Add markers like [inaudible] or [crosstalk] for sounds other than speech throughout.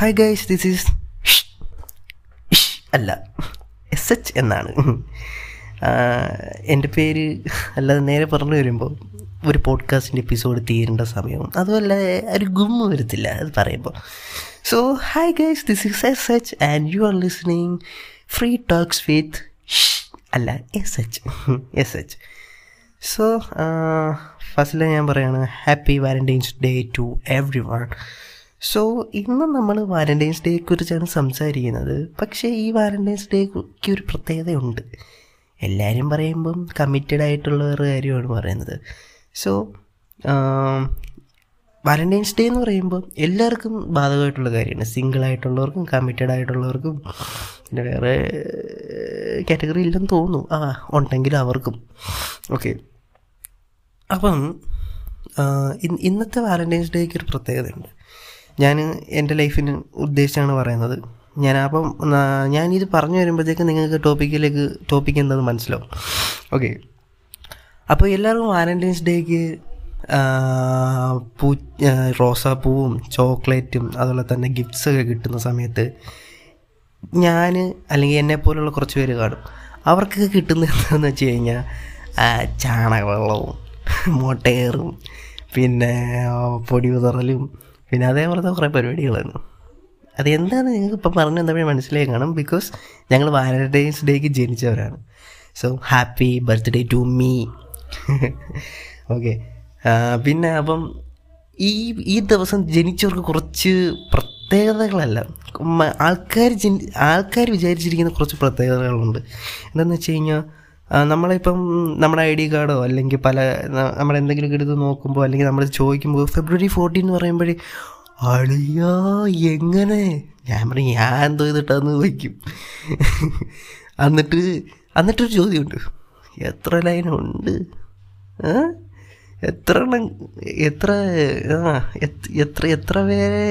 Hi guys this is അല്ല. S H എന്നാണ്. എന്റെ പേര് അല്ലാതെ നേരെ പറഞ്ഞു വരുമ്പോൾ ഒരു പോഡ്കാസ്റ്റിന്റെ എപ്പിസോഡ് തീരേണ്ട സമയവും അതുമല്ല ഒരു ഗുമ്മ വരത്തില്ല അത് പറയുമ്പോൾ so hi guys this is S H and you are listening free talks with അല്ല S H S H so ഫസ്റ്റിൽ ഞാൻ പറയുകയാണ് happy Valentine's day to everyone so ഇന്ന് നമ്മൾ വാലന്റൈൻസ് ഡേയെ കുറിച്ചാണ് സംസാരിക്കുന്നത്. പക്ഷേ ഈ വാലന്റൈൻസ് ഡേക്ക് ഒരു പ്രത്യേകതയുണ്ട്. എല്ലാവരും പറയുമ്പം കമ്മിറ്റഡ് ആയിട്ടുള്ള ഒരു കാര്യമാണ് പറയുന്നത്. സോ വാലന്റൈൻസ് ഡേ എന്ന് പറയുമ്പോൾ എല്ലാവർക്കും ബാധകമായിട്ടുള്ള കാര്യമാണ്. സിംഗിൾ ആയിട്ടുള്ളവർക്കും കമ്മിറ്റഡ് ആയിട്ടുള്ളവർക്കും പിന്നെ വേറെ കാറ്റഗറി ഇല്ലെന്ന് തോന്നുന്നു. ആ ഉണ്ടെങ്കിൽ അവർക്കും. ഓക്കെ അപ്പം ഇന്നത്തെ വാലന്റൈൻസ് ഡേക്ക് ഒരു പ്രത്യേകതയുണ്ട്. ഞാൻ എന്റെ ലൈഫിന് ഉദ്ദേശിച്ചാണ് പറയുന്നത്. ഞാൻ അപ്പം ഞാനിത് പറഞ്ഞു വരുമ്പോഴത്തേക്ക് നിങ്ങൾക്ക് ടോപ്പിക്കിലേക്ക് ടോപ്പിക് എന്താണെന്ന് മനസ്സിലാവും. ഓക്കെ. അപ്പോൾ എല്ലാവർക്കും വാലന്റൈൻസ് ഡേക്ക് പൂ റോസാപ്പൂവും ചോക്ലേറ്റും അതുപോലെ തന്നെ ഗിഫ്റ്റ്സൊക്കെ കിട്ടുന്ന സമയത്ത് ഞാൻ അല്ലെങ്കിൽ എന്നെ പോലുള്ള കുറച്ച് പേര് കാണും. അവർക്കൊക്കെ കിട്ടുന്ന എന്താണെന്ന് വെച്ച് കഴിഞ്ഞാൽ ചാണകവെള്ളവും മൊട്ടയറും പിന്നെ പൊടി ഉതറലും പിന്നെ അതേപോലത്തെ കുറേ പരിപാടികളാണ്. എന്താണെന്ന് നിങ്ങൾക്ക് ഇപ്പം പറഞ്ഞു തന്നപ്പോഴേ മനസ്സിലായി കാണും. ബിക്കോസ് ഞങ്ങൾ വാലന്റൈൻസ് ഡേക്ക് ജനിച്ചവരാണ്. So happy birthday to me okay പിന്നെ അപ്പം ഈ ഈ ദിവസം ജനിച്ചവർക്ക് കുറച്ച് പ്രത്യേകതകളല്ല. ആൾക്കാർ ജനി ആൾക്കാർ വിചാരിച്ചിരിക്കുന്ന കുറച്ച് പ്രത്യേകതകളുണ്ട്. എന്താണെന്ന് വെച്ച് കഴിഞ്ഞാൽ നമ്മളിപ്പം നമ്മുടെ ഐ ഡി കാർഡോ അല്ലെങ്കിൽ പല നമ്മളെന്തെങ്കിലും എടുത്ത് നോക്കുമ്പോൾ അല്ലെങ്കിൽ നമ്മൾ ചോദിക്കുമ്പോൾ ഫെബ്രുവരി ഫോർട്ടീൻ എന്ന് പറയുമ്പോഴേ അളിയാ എങ്ങനെ? ഞാൻ പറയും ഞാൻ എന്തോ ചെയ്തിട്ടാന്ന് ചോദിക്കും. [laughs] എന്നിട്ട് എന്നിട്ടൊരു ചോദ്യമുണ്ട്. എത്ര ലൈനുണ്ട്? എത്ര എത്ര ആ എത്ര എത്ര പേരെ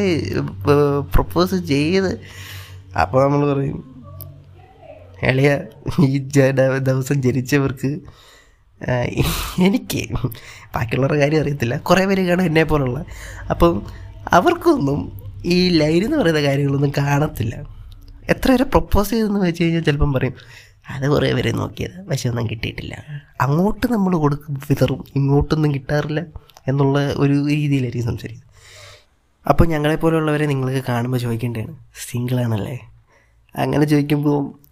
പ്രപ്പോസ് ചെയ്ത്? അപ്പോൾ നമ്മൾ പറയും എളിയ ഈ ദിവസം ജനിച്ചവർക്ക് എനിക്ക് ബാക്കിയുള്ളവരുടെ കാര്യം അറിയത്തില്ല. കുറേ പേര് കാണും എന്നെ പോലുള്ള. അപ്പം അവർക്കൊന്നും ഈ ലൈൻ എന്ന് പറയുന്ന കാര്യങ്ങളൊന്നും കാണത്തില്ല. എത്ര വരെ പ്രപ്പോസ് ചെയ്തെന്ന് വെച്ച് കഴിഞ്ഞാൽ ചിലപ്പം പറയും അത് കുറേ പേരെ നോക്കിയത് പക്ഷെ ഒന്നും കിട്ടിയിട്ടില്ല. അങ്ങോട്ട് നമ്മൾ കൊടുക്കും വിതറും. ഇങ്ങോട്ടൊന്നും കിട്ടാറില്ല എന്നുള്ള ഒരു രീതിയിലായിരിക്കും സംസാരിക്കുന്നത്. അപ്പോൾ ഞങ്ങളെപ്പോലുള്ളവരെ നിങ്ങൾക്ക് കാണുമ്പോൾ ചോദിക്കേണ്ടതാണ് സിംഗിളാണല്ലേ അങ്ങനെ ചോദിക്കുമ്പോൾ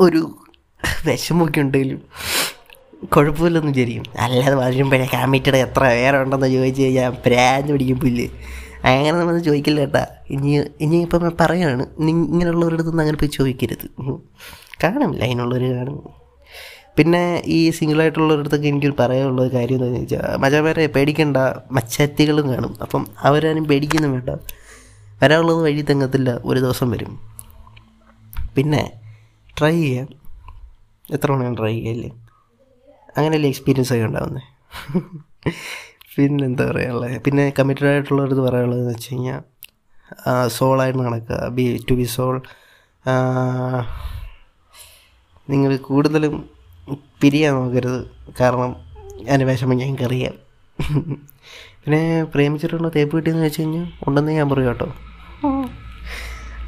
ഒരു വിഷമമൊക്കെ ഉണ്ടെങ്കിലും കുഴപ്പമില്ലെന്ന് വിചാരിക്കും. അല്ലാതെ വരുമ്പോഴേ കമ്മിറ്റഡ് എത്ര വേറെ ഉണ്ടെന്ന് ചോദിച്ചു കഴിഞ്ഞാൽ പ്രാഞ്ഞ് പിടിക്കും പുല്ല്. അങ്ങനെ നമ്മൾ ചോദിക്കില്ല കേട്ടാ. ഇനി ഇനി ഇപ്പം പറയാണ് ഇങ്ങനെയുള്ളവരുടെ അടുത്തൊന്നും അങ്ങനെ പോയി ചോദിക്കരുത്. കാണും ലൈനുള്ളവർ കാണും. പിന്നെ ഈ സിംഗിളായിട്ടുള്ളവരടുത്തൊക്കെ എനിക്കൊരു പറയാനുള്ള കാര്യം എന്താണെന്ന് ചോദിച്ചാൽ മജാപേരെ പേടിക്കേണ്ട മച്ചത്തികളും കാണും. അപ്പം അവരാരും പേടിക്കുന്നു വേണ്ട. വരാനുള്ളത് വഴി തങ്ങത്തില്ല ഒരു ദിവസം വരും. പിന്നെ ട്രൈ ചെയ്യാം. എത്ര മണിയാണ് ട്രൈ ചെയ്യല്ലേ അങ്ങനെയല്ലേ എക്സ്പീരിയൻസ് ഒക്കെ ഉണ്ടാവുന്നത് പിന്നെന്താ പറയാനുള്ളത് പിന്നെ കമ്മിറ്റഡ് ആയിട്ടുള്ളവരത് പറയാനുള്ളതെന്ന് വെച്ച് കഴിഞ്ഞാൽ സോളായിട്ട് നടക്കുക ബി ടു ബി സോൾ നിങ്ങൾ കൂടുതലും പിരിയാൻ നോക്കരുത്. കാരണം അതിന് വിഷമം ഞങ്ങൾക്കറിയാം പിന്നെ പ്രേമിച്ചിട്ടുള്ള തേപ്പ് കിട്ടിയെന്ന് വെച്ച് കഴിഞ്ഞാൽ ഉണ്ടെന്ന് ഞാൻ പറയും കേട്ടോ.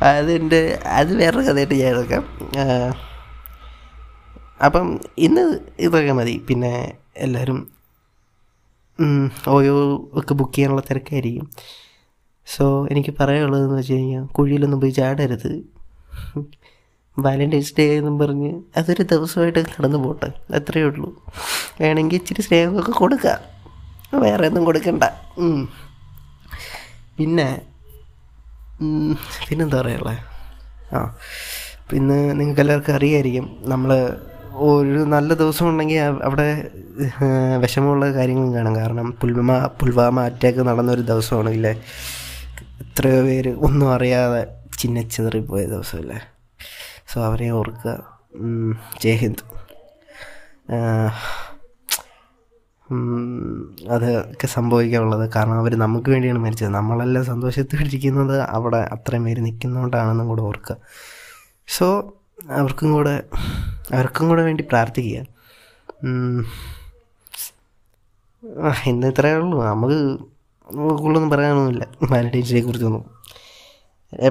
അതിന്റെ അത് വേറൊരു കഥയായിട്ട് ഞാൻ എടുക്കാം. അപ്പം ഇന്ന് ഇതൊക്കെ മതി. പിന്നെ എല്ലാവരും ഓയോ ഒക്കെ ബുക്ക് ചെയ്യാനുള്ള തിരക്കായിരിക്കും. സോ എനിക്ക് പറയാനുള്ളതെന്ന് വെച്ച് കഴിഞ്ഞാൽ കുഴിയിലൊന്നും പോയി ചാടരുത്. വാലന്റൈൻസ് ഡേ എന്നും പറഞ്ഞ് അതൊരു ദിവസമായിട്ട് നടന്നു പോട്ടെ. അത്രയേ ഉള്ളൂ. വേണമെങ്കിൽ ഇച്ചിരി സ്നേഹമൊക്കെ കൊടുക്കുക വേറെ ഒന്നും കൊടുക്കണ്ട. പിന്നെ പിന്നെന്താ പറയുള്ളത് ആ. പിന്നെ നിങ്ങൾക്ക് എല്ലാവർക്കും അറിയായിരിക്കും നമ്മൾ ഒരു നല്ല ദിവസം ഉണ്ടെങ്കിൽ അവിടെ വിഷമമുള്ള കാര്യങ്ങളും കാണാം. കാരണം പുൽവാമ പുൽവാമ അറ്റാക്ക് നടന്നൊരു ദിവസമാണ് ഇല്ലേ എത്രയോ പേര് ഒന്നും അറിയാതെ ചിന്നച്ചിതറിപ്പോയ ദിവസമല്ലേ? സോ അവരെ ഓർക്കുക. ജയ് ഹിന്ദ്. അതൊക്കെ സംഭവിക്കാനുള്ളത്. കാരണം അവർ നമുക്ക് വേണ്ടിയാണ് മരിച്ചത്. നമ്മളെല്ലാം സന്തോഷത്തിരിക്കുന്നത് അവിടെ അത്രയും പേര് നിൽക്കുന്നതുകൊണ്ടാണെന്നും കൂടെ ഓർക്കുക. സോ അവർക്കും കൂടെ അവർക്കും കൂടെ വേണ്ടി പ്രാർത്ഥിക്കുക. ഇന്ന് ഇത്രയേ ഉള്ളൂ. നമുക്ക് കൂടുതലൊന്നും പറയാനൊന്നുമില്ല. വാലന്റൈൻസിനെ കുറിച്ചൊന്നും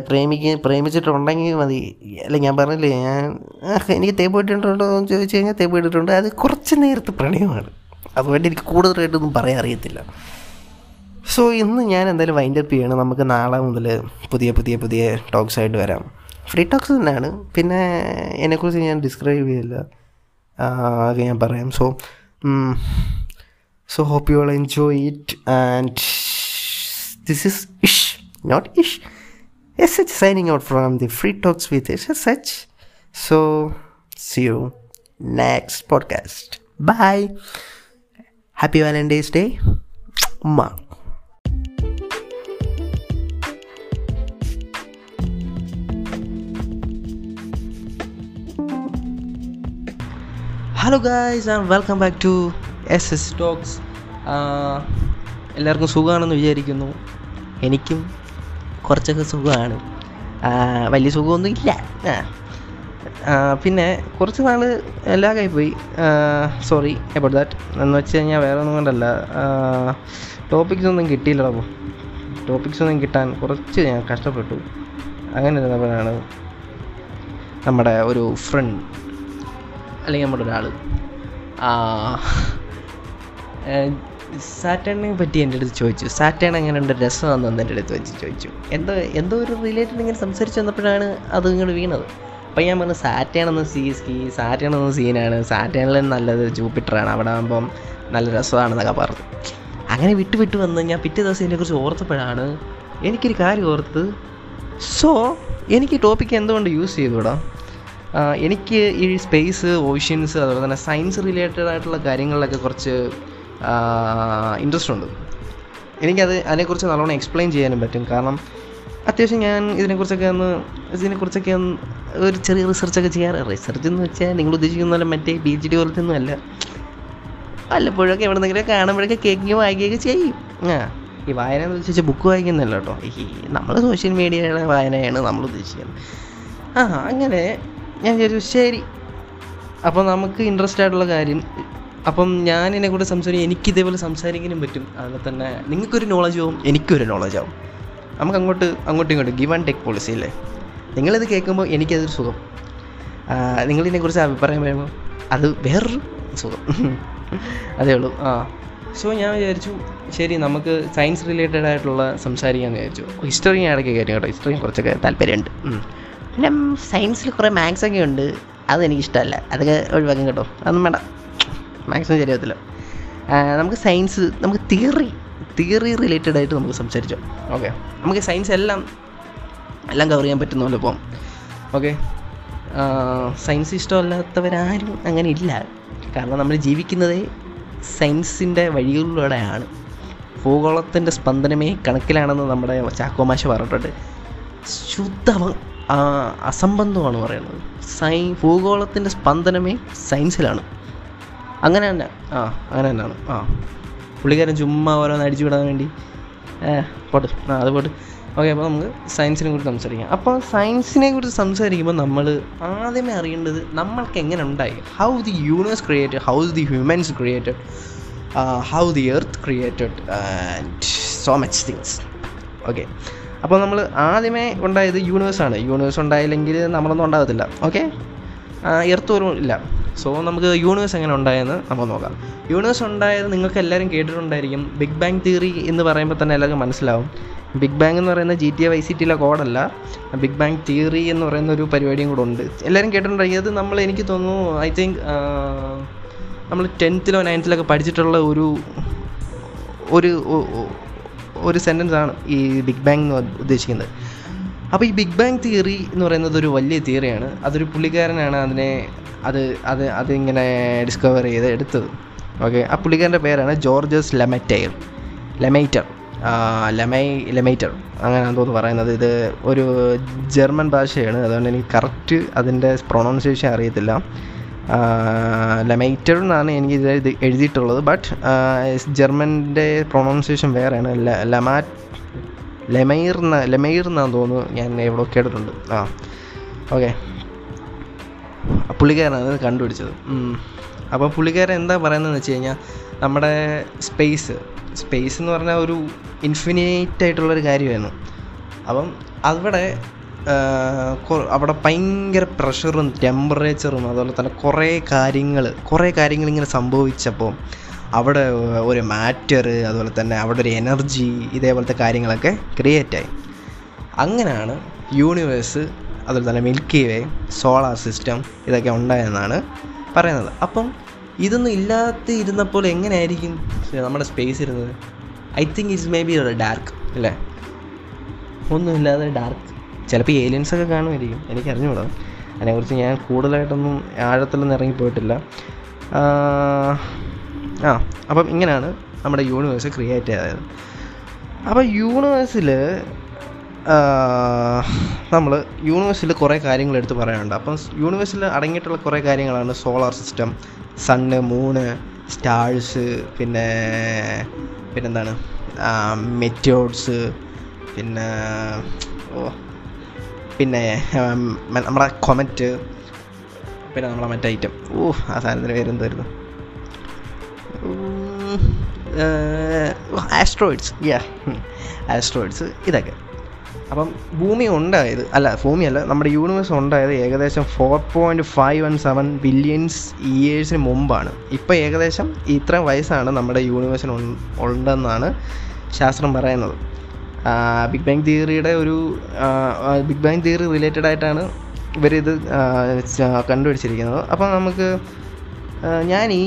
പ്രേമിക്ക് പ്രേമിച്ചിട്ടുണ്ടെങ്കിൽ മതി. അല്ല ഞാൻ പറഞ്ഞില്ലേ ഞാൻ എനിക്ക് തേപ്പ് ഇട്ടിട്ടുണ്ടോ എന്ന് ചോദിച്ചു കഴിഞ്ഞാൽ തേപ്പ് ഇട്ടിട്ടുണ്ട് അത് കുറച്ച് നേരത്തെ പ്രണയമാണ്. അതുകൊണ്ട് എനിക്ക് കൂടുതലായിട്ടൊന്നും പറയാൻ അറിയത്തില്ല. സോ ഇന്ന് ഞാൻ എന്തായാലും വൈൻഡ് അപ്പ് ചെയ്യണം. നമുക്ക് നാളെ മുതൽ പുതിയ പുതിയ പുതിയ ടോക്സ് ആയിട്ട് വരാം. ഫ്രീ ടോക്സ് തന്നെയാണ്. പിന്നെ എന്നെക്കുറിച്ച് ഞാൻ ഡിസ്ക്രൈബ് ചെയ്യില്ല. ആകെ ഞാൻ പറയാം. So so hope you all enjoy it and this is ish not ish S H signing out from the free talks with S S H so see you next podcast bye happy Valentine's day ഉമ്മ hello guys and welcome back to S S talks എല്ലാവർക്കും സുഖമാണെന്ന് വിചാരിക്കുന്നു. എനിക്കും കുറച്ചൊക്കെ സുഖമാണ്. വലിയ സുഖമൊന്നും ഇല്ല പിന്നെ കുറച്ച് നാൾ ലാഗായി പോയി. സോറി എബൌട്ട് ദാറ്റ് എന്ന് വെച്ച് കഴിഞ്ഞാൽ വേറെ ഒന്നും കൊണ്ടല്ല ടോപ്പിക്സ് ഒന്നും കിട്ടിയില്ലടാ ടോപ്പിക്സ് ഒന്നും കിട്ടാൻ കുറച്ച് ഞാൻ കഷ്ടപ്പെട്ടു. അങ്ങനെ ഇരുന്നപ്പോഴാണ് നമ്മുടെ ഒരു ഫ്രണ്ട് അല്ലെങ്കിൽ നമ്മുടെ ഒരാൾ സാറ്റേണിനെ പറ്റി എന്റെ അടുത്ത് ചോദിച്ചു. സാറ്റേൺ അങ്ങനെ ഉണ്ട് രസം രസമാണെന്ന് എന്റെ അടുത്ത് വെച്ച് ചോദിച്ചു. എന്തോ എന്തോ ഒരു റിലേറ്റഡ് ഇങ്ങനെ സംസാരിച്ച് വന്നപ്പോഴാണ് അത് ഇങ്ങോട്ട് വീണത്. അപ്പം ഞാൻ പറഞ്ഞു സാറ്റേൺ എന്ന സീ സ്കീ സാറ്റേൺ എന്ന സീനാണ്. സാറ്റേണിലും നല്ലത് ജൂപ്പിറ്ററാണ്. അവിടെ ആകുമ്പം നല്ല രസമാണെന്നൊക്കെ പറഞ്ഞു. അങ്ങനെ വിട്ട് വിട്ട് വന്ന് ഞാൻ പിറ്റേ ദിവസം ഇതിനെക്കുറിച്ച് ഓർത്തപ്പോഴാണ് എനിക്കൊരു കാര്യം ഓർത്ത് സോ എനിക്ക് ടോപ്പിക്ക് എന്തുകൊണ്ട് യൂസ് ചെയ്തുകൂടാ എനിക്ക് ഈ സ്പേസ് ഓഷ്യൻസ് അതുപോലെ തന്നെ സയൻസ് റിലേറ്റഡ് ആയിട്ടുള്ള കാര്യങ്ങളിലൊക്കെ കുറച്ച് ഇൻട്രസ്റ്റ് ഉണ്ട്. എനിക്കത് അതിനെക്കുറിച്ച് നല്ലോണം എക്സ്പ്ലെയിൻ ചെയ്യാനും പറ്റും. കാരണം അത്യാവശ്യം ഞാൻ ഇതിനെക്കുറിച്ചൊക്കെ ഒന്ന് ഇതിനെക്കുറിച്ചൊക്കെ ഒന്ന് ഒരു ചെറിയ റിസർച്ചൊക്കെ ചെയ്യാറ്. റിസർച്ച് എന്ന് വെച്ചാൽ നിങ്ങൾ ഉദ്ദേശിക്കുന്ന മറ്റേ പി ജി ഡി പോലത്തെ ഒന്നും അല്ല. വല്ലപ്പോഴൊക്കെ എവിടെന്നെങ്കിലും കാണുമ്പോഴൊക്കെ കേൾക്കുകയും വായിക്കുകയൊക്കെ ചെയ്യും. ആ ഈ വായന എന്ന് വെച്ചാൽ ബുക്ക് വായിക്കുന്നല്ല കേട്ടോ. ഈ നമ്മൾ സോഷ്യൽ മീഡിയയുടെ വായനയാണ് നമ്മൾ ഉദ്ദേശിക്കുന്നത്. ആ അങ്ങനെ ഞാൻ വിചാരിച്ചു ശരി. അപ്പോൾ നമുക്ക് ഇൻട്രസ്റ്റ് ആയിട്ടുള്ള കാര്യം അപ്പം ഞാൻ ഇതിനെ കൂടെ സംസാരിക്കും. എനിക്ക് ഇതേപോലെ സംസാരിക്കാനും പറ്റും. അതുപോലെ തന്നെ നിങ്ങൾക്കൊരു നോളജ് ആവും എനിക്കൊരു നോളജ് ആവും. നമുക്ക് അങ്ങോട്ട് അങ്ങോട്ടും ഇങ്ങോട്ടും ഗിവ് ആൻഡ് ടേക്ക് പോളിസി അല്ലേ? നിങ്ങളിത് കേൾക്കുമ്പോൾ എനിക്കതൊരു സുഖം. നിങ്ങളിതിനെക്കുറിച്ച് അഭിപ്രായം പറയുമ്പോൾ അത് വേറൊരു സുഖം. അതേ ഉള്ളൂ. ആ. സോ ഞാൻ വിചാരിച്ചു ശരി നമുക്ക് സയൻസ് റിലേറ്റഡ് ആയിട്ടുള്ള സംസാരിക്കാമെന്ന് വിചാരിച്ചു. ഹിസ്റ്ററി ഞാൻ ഇടയ്ക്ക് കാര്യം കേട്ടോ. ഹിസ്റ്ററിയും കുറച്ചൊക്കെ താല്പര്യമുണ്ട്. പിന്നെ സയൻസിൽ കുറേ മാത്സ് ഒക്കെ ഉണ്ട്. അത് എനിക്കിഷ്ടമല്ല. അതൊക്കെ ഒഴിവാക്കും കേട്ടോ. അതൊന്നും വേണ്ട. മാത്സും ശരിയാവത്തില്ല നമുക്ക് സയൻസ് നമുക്ക് തിയറി തിയറി റിലേറ്റഡ് ആയിട്ട് നമുക്ക് സംസാരിച്ചോ ഓക്കെ നമുക്ക് സയൻസ് എല്ലാം എല്ലാം കവർ ചെയ്യാൻ പറ്റുന്നല്ലോ ഇപ്പം. ഓക്കെ സയൻസ് ഇഷ്ടമല്ലാത്തവരാരും അങ്ങനെ ഇല്ല. കാരണം നമ്മൾ ജീവിക്കുന്നതേ സയൻസിന്റെ വഴികളിലൂടെയാണ്. ഭൂഗോളത്തിന്റെ സ്പന്ദനമേ കണക്കിലാണെന്ന് നമ്മുടെ ചാക്കോമാശ പറഞ്ഞിട്ടുണ്ട്. ശുദ്ധ അസംബന്ധമാണ് പറയുന്നത്. സൈ ഭൂഗോളത്തിന്റെ സ്പന്ദനമേ സയൻസിലാണ് അങ്ങനെ തന്നെ. ആ അങ്ങനെ തന്നെയാണ്. ആ. പുള്ളിക്കാരൻ ചുമ്മാ ഓരോന്ന് അടിച്ചു വിടാൻ വേണ്ടി. പോട്ട്. ആ അത് പോട്ട്. ഓക്കെ അപ്പോൾ നമുക്ക് സയൻസിനെ കുറിച്ച് സംസാരിക്കാം. അപ്പോൾ സയൻസിനെ കുറിച്ച് സംസാരിക്കുമ്പോൾ നമ്മൾ ആദ്യമേ അറിയേണ്ടത് നമ്മൾക്ക് എങ്ങനെ ഉണ്ടായി? How the universe created how the humans created how the earth created and so much things okay അപ്പോൾ നമ്മൾ ആദ്യമേ ഉണ്ടായത് യൂണിവേഴ്സാണ് യൂണിവേഴ്സ് ഉണ്ടായില്ലെങ്കിൽ നമ്മളൊന്നും ഉണ്ടാകത്തില്ല. ഓക്കെ എർത്ത് പോലും ഇല്ല. സോ നമുക്ക് യൂണിവേഴ്സ് എങ്ങനെ ഉണ്ടായെന്ന് നമുക്ക് നോക്കാം. യൂണിവേഴ്സ് ഉണ്ടായത് നിങ്ങൾക്ക് എല്ലാവരും കേട്ടിട്ടുണ്ടായിരിക്കും. ബിഗ് ബാങ് തിയറി എന്ന് പറയുമ്പോൾ തന്നെ എല്ലാവർക്കും മനസ്സിലാവും. ബിഗ് ബാങ് എന്ന് പറയുന്ന G T A Y C ടിയിലെ കോഡല്ല. ബിഗ് ബാങ് തിയറി എന്ന് പറയുന്ന ഒരു പരിപാടിയും കൂടെ ഉണ്ട്. എല്ലാവരും കേട്ടിട്ടുണ്ടായിരിക്കും അത് നമ്മൾ എനിക്ക് തോന്നുന്നു ഐ തിങ്ക് നമ്മൾ ടെൻത്തിലോ നയൻത്തിലൊക്കെ പഠിച്ചിട്ടുള്ള ഒരു ഒരു ഒരു സെന്റൻസ് ആണ് ഈ ബിഗ് ബാങ് എന്ന് ഉദ്ദേശിക്കുന്നത്. അപ്പോൾ ഈ ബിഗ് ബാങ് തിയറി എന്ന് പറയുന്നത് ഒരു വലിയ തിയറിയാണ് അതൊരു പുള്ളിക്കാരനാണ് അതിനെ അത് അത് അതിങ്ങനെ ഡിസ്കവർ ചെയ്ത് എടുത്തത്. ഓക്കെ ആ പുള്ളിക്കാരന്റെ പേരാണ് ജോർജസ് ലെമറ്റയർ. ലെമൈറ്റർ. ലെമൈ ലെമൈറ്റർ. അങ്ങനെയാണ് തോന്നുന്നു പറയുന്നത്. ഇത് ഒരു ജർമ്മൻ ഭാഷയാണ്. അതുകൊണ്ട് എനിക്ക് കറക്റ്റ് അതിന്റെ പ്രൊണൗൺസിയേഷൻ അറിയത്തില്ല. ലെമൈറ്റർ എന്നാണ് എനിക്ക് ഇത് എഴുതിയിട്ടുള്ളത്. ബട്ട് ജർമ്മന്റെ പ്രൊണൗൺസിയേഷൻ വേറെയാണ്. ലമാ ലെമൈർ എന്ന ലെമൈർ എന്നാണ് തോന്നുന്നു ഞാൻ എവിടെ കേട്ടിട്ടുണ്ട്. ആ ഓക്കെ പുള്ളിക്കാരനാണ് ഇത് കണ്ടുപിടിച്ചത്. അപ്പോൾ പുള്ളിക്കാരൻ എന്താ പറയുന്നതെന്ന് വെച്ച് കഴിഞ്ഞാൽ നമ്മുടെ സ്പേസ് സ്പേസ് എന്ന് പറഞ്ഞാൽ ഒരു ഇൻഫിനൈറ്റ് ആയിട്ടുള്ളൊരു കാര്യമായിരുന്നു. അപ്പം അവിടെ അവിടെ ഭയങ്കര പ്രഷറും ടെമ്പറേച്ചറും അതുപോലെ തന്നെ കുറേ കാര്യങ്ങൾ കുറേ കാര്യങ്ങൾ ഇങ്ങനെ സംഭവിച്ചപ്പോൾ അവിടെ ഒരു മാറ്റർ അതുപോലെ തന്നെ അവിടെ ഒരു എനർജി ഇതേപോലത്തെ കാര്യങ്ങളൊക്കെ ക്രിയേറ്റായി അങ്ങനെയാണ് യൂണിവേഴ്സ് അതുപോലെ തന്നെ മിൽക്കി വേ സോളാർ സിസ്റ്റം ഇതൊക്കെ ഉണ്ടായെന്നാണ് പറയുന്നത്. അപ്പം ഇതൊന്നും ഇല്ലാത്ത ഇരുന്നപ്പോൾ എങ്ങനെയായിരിക്കും? നമ്മുടെ സ്പേസ് ഇരുന്നത്. I think it's maybe dark അല്ലേ? ഒന്നുമില്ലാതെ ഡാർക്ക് ചിലപ്പോൾ ഏലിയൻസ് ഒക്കെ കാണുമായിരിക്കും. എനിക്ക് അറിഞ്ഞുകൂടാ. അതിനെക്കുറിച്ച് ഞാൻ കൂടുതലായിട്ടൊന്നും ആഴത്തിലൊന്നും ഇറങ്ങിപ്പോയിട്ടില്ല. ആ ആ, അപ്പം ഇങ്ങനെയാണ് നമ്മുടെ യൂണിവേഴ്സ് ക്രിയേറ്റ് ചെയ്തത്. അപ്പോൾ യൂണിവേഴ്സിൽ നമ്മൾ യൂണിവേഴ്സിൽ കുറേ കാര്യങ്ങൾ എടുത്ത് പറയാനുണ്ട്. അപ്പം യൂണിവേഴ്സിൽ അടങ്ങിയിട്ടുള്ള കുറേ കാര്യങ്ങളാണ് solar system sun moon stars പിന്നെ പിന്നെന്താണ്? മെറ്റോഡ്സ് പിന്നെ ഓ പിന്നെ നമ്മുടെ കൊമറ്റ് പിന്നെ നമ്മളെ മറ്റേ ഐറ്റം ഓ ആ സാധനത്തിന് പേരെന്തായിരുന്നു? ആസ്ട്രോയിഡ്സ് യാ ആസ്ട്രോയിഡ്സ് ഇതൊക്കെ. അപ്പം ഭൂമി ഉണ്ടായത് അല്ല ഭൂമിയല്ല നമ്മുടെ യൂണിവേഴ്സ് ഉണ്ടായത് ഏകദേശം four point five one seven billions ഇയേഴ്സിന് മുമ്പാണ്. ഇപ്പോൾ ഏകദേശം ഇത്ര വയസ്സാണ് നമ്മുടെ യൂണിവേഴ്സിന് ഉണ്ടെന്നാണ് ശാസ്ത്രം പറയുന്നത്. ബിഗ് ബാങ് തിയറിയുടെ ഒരു ബിഗ് ബാങ് തിയറി റിലേറ്റഡ് ആയിട്ടാണ് ഇവരിത് കണ്ടുപിടിച്ചിരിക്കുന്നത്. അപ്പോൾ നമുക്ക് ഞാൻ ഈ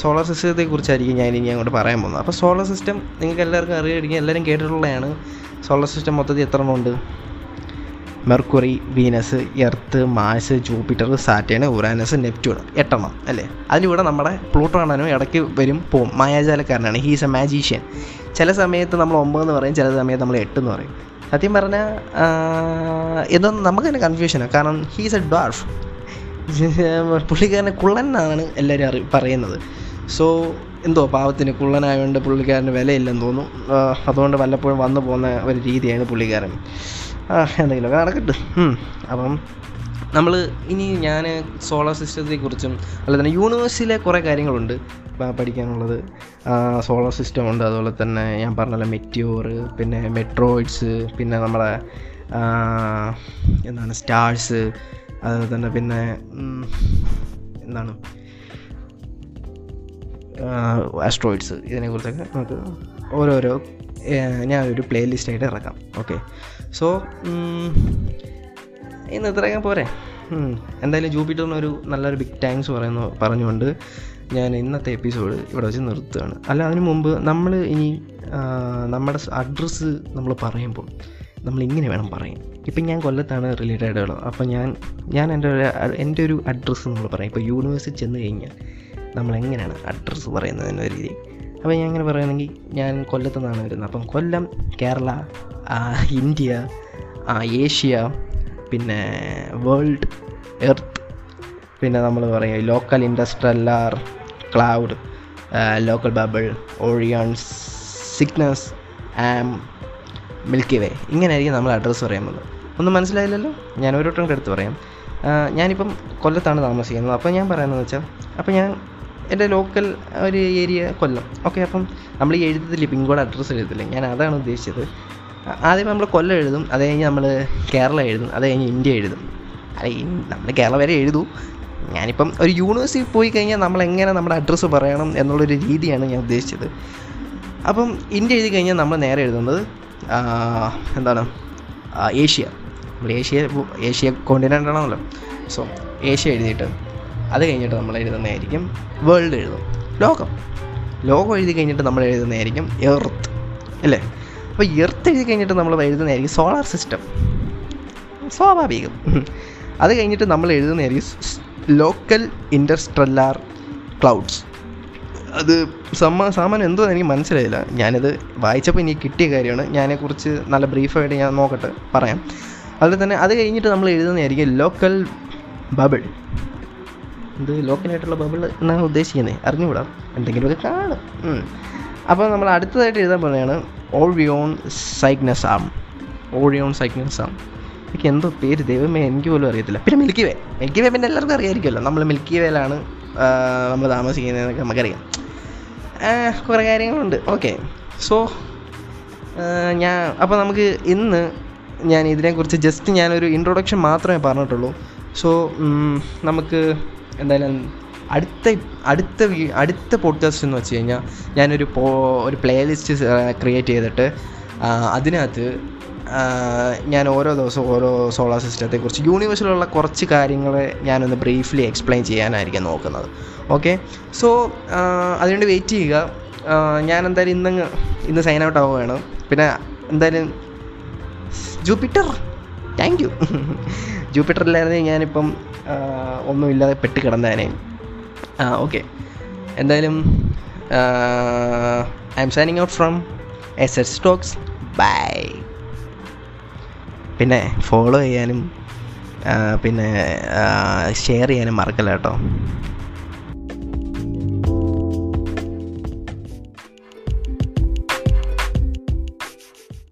സോളാർ സിസ്റ്റത്തെ കുറിച്ചായിരിക്കും ഞാൻ ഇനി അങ്ങോട്ട് പറയാൻ പോകുന്നത്. അപ്പോൾ സോളാർ സിസ്റ്റം നിങ്ങൾക്ക് എല്ലാവർക്കും അറിയായിരിക്കും എല്ലാവരും കേട്ടിട്ടുള്ളതാണ്. സോളാർ സിസ്റ്റം മൊത്തത്തിൽ എത്ര എണ്ണം ഉണ്ട്? Mercury Venus Earth Mars Jupiter Saturn Uranus Neptune എട്ടെണ്ണം അല്ലേ? അതിലൂടെ നമ്മുടെ പ്ലൂട്ടോ ആണനും ഇടയ്ക്ക് വരും പോവും. മായാജാലക്കാരനാണ്. ഹീസ് എ മാജീഷ്യൻ ചില സമയത്ത് നമ്മൾ ഒമ്പത് എന്ന് പറയും ചില സമയത്ത് നമ്മൾ എട്ട് എന്ന് പറയും. സത്യം പറഞ്ഞാൽ ഇതൊന്നും നമുക്ക് തന്നെ കൺഫ്യൂഷനാണ് കാരണം ഹീസ് എ ഡാർഫ് [laughs] പുള്ളിക്കാരനെ എന്നാണ് എല്ലാവരും അറി പറയുന്നത്. സോ എന്തോ പാവത്തിന് കുള്ളനായതുകൊണ്ട് പുള്ളിക്കാരന് വിലയില്ലെന്ന് തോന്നുന്നു അതുകൊണ്ട് വല്ലപ്പോഴും വന്നു പോകുന്ന ഒരു രീതിയാണ് പുള്ളിക്കാരൻ. എന്തെങ്കിലുമൊക്കെ നടക്കട്ടെ. അപ്പം നമ്മൾ ഇനി ഞാൻ സോളാർ സിസ്റ്റത്തെക്കുറിച്ചും അതുപോലെ തന്നെ യൂണിവേഴ്സിലെ കുറേ കാര്യങ്ങളുണ്ട് പഠിക്കാനുള്ളത്. സോളാർ സിസ്റ്റം ഉണ്ട് അതുപോലെ തന്നെ ഞാൻ പറഞ്ഞല്ലോ മെറ്റിയോർ പിന്നെ മെട്രോയിഡ്സ് പിന്നെ നമ്മുടെ ആ, എന്താണ് സ്റ്റാർസ് അതുപോലെ തന്നെ പിന്നെ എന്താണ്? ആസ്ട്രോയിഡ്സ് ഇതിനെക്കുറിച്ചൊക്കെ നമുക്ക് ഓരോരോ ഞാനൊരു പ്ലേലിസ്റ്റ് ആയിട്ട് ഇറക്കാം ഓക്കെ സോ ഇന്ന് ഇത്രയൊക്കെ പോരെ. എന്തായാലും ജൂപ്പിറ്ററിന് ഒരു നല്ലൊരു ബിഗ് ടാങ്ക്സ് പറയുന്നു പറഞ്ഞുകൊണ്ട് ഞാൻ ഇന്നത്തെ എപ്പിസോഡ് ഇവിടെ വെച്ച് നിർത്തുകയാണ്. അല്ല അതിനു മുമ്പ് നമ്മൾ ഇനി നമ്മുടെ അഡ്രസ്സ് നമ്മൾ പറയുമ്പോൾ നമ്മൾ ഇങ്ങനെ വേണം പറയാൻ. ഇപ്പം ഞാൻ കൊല്ലത്താണ് റിലേറ്റഡ് ഉള്ളത് അപ്പോൾ ഞാൻ ഞാൻ എന്റെ ഒരു എന്റെ ഒരു അഡ്രസ്സ് നമ്മൾ പറയും. ഇപ്പോൾ യൂണിവേഴ്സിറ്റി ചെന്ന് കഴിഞ്ഞാൽ നമ്മൾ എങ്ങനെയാണ് അഡ്രസ്സ് പറയുന്നത് എന്ന രീതി. അപ്പോൾ ഞാൻ ഇങ്ങനെ പറയുകയാണെങ്കിൽ ഞാൻ കൊല്ലത്തു നിന്നാണ് വരുന്നത്. അപ്പം കൊല്ലം കേരള ഇന്ത്യ ഏഷ്യ പിന്നെ വേൾഡ് എർത്ത് പിന്നെ നമ്മൾ പറയും local interstellar cloud local bubble Orion's Cygnus arm Milky Way ഇങ്ങനെയായിരിക്കും നമ്മൾ അഡ്രസ്സ് പറയുന്നത്. ഒന്നും മനസ്സിലായില്ലല്ലോ? ഞാൻ ഒരു വട്ടം കൂടെ എടുത്ത് പറയാം. ഞാനിപ്പം കൊല്ലത്താണ് താമസിക്കുന്നത്. അപ്പോൾ ഞാൻ പറയുന്നത് വെച്ചാൽ അപ്പോൾ ഞാൻ എന്റെ ലോക്കൽ ഒരു ഏരിയ കൊല്ലം. ഓക്കെ അപ്പം നമ്മൾ ഈ എഴുതത്തില്ലേ പിൻകോഡ് അഡ്രസ്സ് എഴുതത്തില്ലേ? ഞാൻ അതാണ് ഉദ്ദേശിച്ചത്. ആദ്യം നമ്മൾ കൊല്ലം എഴുതും. അത് കഴിഞ്ഞ് നമ്മൾ കേരള എഴുതും. അത് കഴിഞ്ഞ് ഇന്ത്യ എഴുതും. അല്ല നമ്മൾ കേരളം വരെ എഴുതൂ. ഞാനിപ്പം ഒരു യൂണിവേഴ്സിറ്റി പോയി കഴിഞ്ഞാൽ നമ്മൾ എങ്ങനെ നമ്മുടെ അഡ്രസ്സ് പറയണം എന്നുള്ളൊരു രീതിയാണ് ഞാൻ ഉദ്ദേശിച്ചത്. അപ്പം ഇന്ത്യ എഴുതി കഴിഞ്ഞാൽ നമ്മൾ നേരെ എഴുതുന്നത് എന്താണ്? ഏഷ്യ. നമ്മൾ ഏഷ്യ ഏഷ്യ കോണ്ടിനെന്റ് ആണല്ലോ സോ ഏഷ്യ എഴുതിയിട്ട് അത് കഴിഞ്ഞിട്ട് നമ്മൾ എഴുതുന്നതായിരിക്കും വേൾഡ് എഴുതും. ലോകം. ലോകം എഴുതി കഴിഞ്ഞിട്ട് നമ്മൾ എഴുതുന്നതായിരിക്കും എർത്ത്. അല്ലേ? അപ്പോൾ എർത്ത് എഴുതി കഴിഞ്ഞിട്ട് നമ്മൾ എഴുതുന്നതായിരിക്കും സോളാർ സിസ്റ്റം. സ്വാഭാവികം. അത് കഴിഞ്ഞിട്ട് നമ്മൾ എഴുതുന്നതായിരിക്കും ലോക്കൽ ഇൻഡസ്ട്രല്ലാർ ക്ലൗഡ്സ്. അത് സമ്മ സാമാനം എന്തോ എനിക്ക് മനസ്സിലായില്ല. ഞാനിത് വായിച്ചപ്പോൾ എനിക്ക് കിട്ടിയ കാര്യമാണ്. ഞാനെക്കുറിച്ച് നല്ല ബ്രീഫായിട്ട് ഞാൻ നോക്കട്ടെ പറയാം. അതുപോലെ തന്നെ അത് കഴിഞ്ഞിട്ട് നമ്മൾ എഴുതുന്നതായിരിക്കും ലോക്കൽ ബബിൾ. ഇത് ലോക്കലായിട്ടുള്ള ബബിൾ എന്നാണ് ഉദ്ദേശിക്കുന്നത് അറിഞ്ഞുകൂടാ? എന്തെങ്കിലുമൊക്കെ കാണും. അപ്പോൾ നമ്മൾ അടുത്തതായിട്ട് എഴുതാൻ പറയുകയാണ് ഓൾവിയോൺ ഓൺ സൈഗ്നസ്. ആം എനിക്ക് എന്തോ പേര്? ദൈവമേ എനിക്ക് പോലും അറിയത്തില്ല. പിന്നെ മിൽക്കി വേ. മിൽക്കി വേ പിന്നെ എല്ലാവർക്കും അറിയാമായിരിക്കുമല്ലോ. നമ്മൾ മിൽക്കി വേലാണ് നമ്മൾ താമസിക്കുന്നതെന്നൊക്കെ നമുക്കറിയാം. ആ, കുറേ കാര്യങ്ങളുണ്ട്. ഓക്കെ. സോ ഞാൻ അപ്പോൾ നമുക്ക് ഇന്ന് ഞാൻ ഇതിനെക്കുറിച്ച് ജസ്റ്റ് ഞാനൊരു ഇൻട്രൊഡക്ഷൻ മാത്രമേ പറഞ്ഞിട്ടുള്ളൂ. സോ നമുക്ക് എന്തായാലും അടുത്ത അടുത്ത അടുത്ത പോഡ്കാസ്റ്റ് എന്ന് വെച്ച് കഴിഞ്ഞാൽ ഞാനൊരു പോ ഒരു പ്ലേലിസ്റ്റ് ക്രിയേറ്റ് ചെയ്തിട്ട് അതിനകത്ത് ഞാൻ ഓരോ ദിവസവും ഓരോ സോളാർ സിസ്റ്റത്തെക്കുറിച്ച് യൂണിവേഴ്സിലുള്ള കുറച്ച് കാര്യങ്ങൾ ഞാനൊന്ന് ബ്രീഫ്ലി എക്സ്പ്ലെയിൻ ചെയ്യാനായിരിക്കും നോക്കുന്നത്. ഓക്കെ സോ അതിനുവേണ്ടി വെയിറ്റ് ചെയ്യുക. ഞാൻ എന്തായാലും ഇന്നങ്ങ് ഇന്ന് സൈൻ ഔട്ട് ആവുകയാണ്. പിന്നെ എന്തായാലും ജൂപ്പിറ്റർ. താങ്ക് യു [laughs] ജൂപ്പിറ്ററിലായിരുന്നെങ്കിൽ ഞാനിപ്പം ഒന്നുമില്ലാതെ പെട്ട് കിടന്നേനെ. ആ ഓക്കെ എന്തായാലും I'm signing out from S S stalks bye പിന്നെ ഫോളോ ചെയ്യാനും പിന്നെ ഷെയർ ചെയ്യാനും മറക്കല്ല കേട്ടോ.